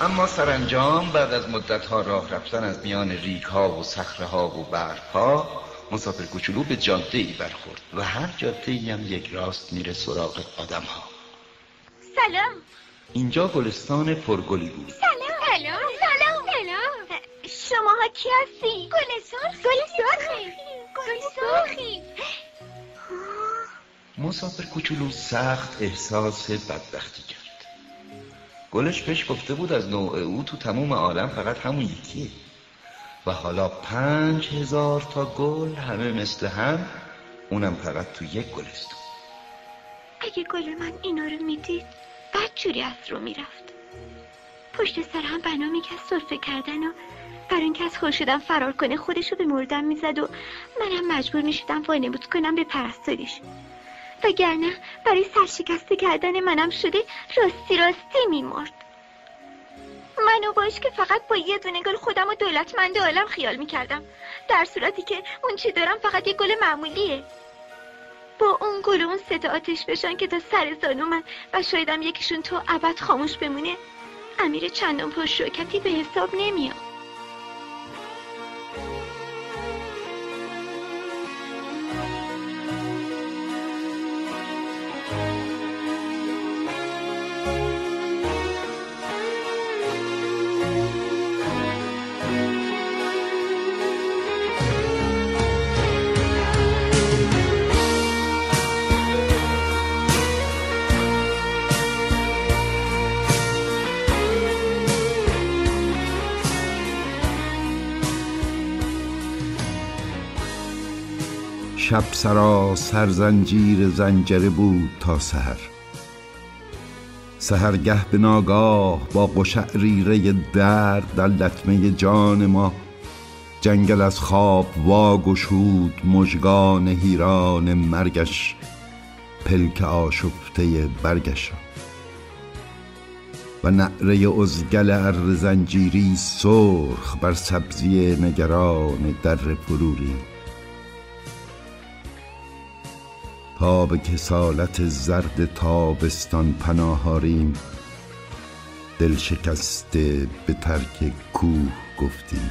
اما سرانجام بعد از ها راه رفتن از میان ریگ ها و صخره ها و برف ها مسافر کوچولو به جاده ای برخورد و هر جاده ای هم یک راست میره سراغ آدم ها سلام. اینجا گلستان پرگلی بود. سلام. سلام. سلام. سلام شماها کی هستی؟ گل سرخی گل سرخی گل سرخی مسافر کوچولو سخت احساس بدبختی کرد. گلش پیش گفته بود از نوع او تو تموم عالم فقط همون یکیه. و حالا پنج هزار تا گل همه مثل هم اونم فقط تو یک گلستون. اگه گل من اینا رو می‌دید بعد جوری از رو می‌رفت. پشت سر هم بنا می‌کرد صرفه کردن و برای اینکه از خورشیدم فرار کنه خودشو به مردم می‌زد و منم مجبور می‌شدم وانمود کنم به پرستاریش. وگرنه برای سرشکسته کردن منم شده راستی راستی میمرد. منو باش که فقط با یه دونه گل خودم و دولتمند عالم خیال می‌کردم. در صورتی که اون چی دارم فقط یه گل معمولیه. با اون گل و اون ستا آتش بشن که تا سر زانو من و شایدم یکیشون تو ابد خاموش بمونه امیر چندان پرشوکتی به حساب نمیاد. شب سرا سرزنجیر زنجره بود تا سحر. سهرگه به ناگاه با قشعریره درد در لطمه جان ما جنگل از خواب واگشود مژگان هیران مرگش پلک آشفته برگش. و نعره ازگل ار زنجیری سرخ بر سبزی نگران در پروری تا به کسالت زرد تابستان پناهاریم. دل شکسته به ترک کوه گفتیم.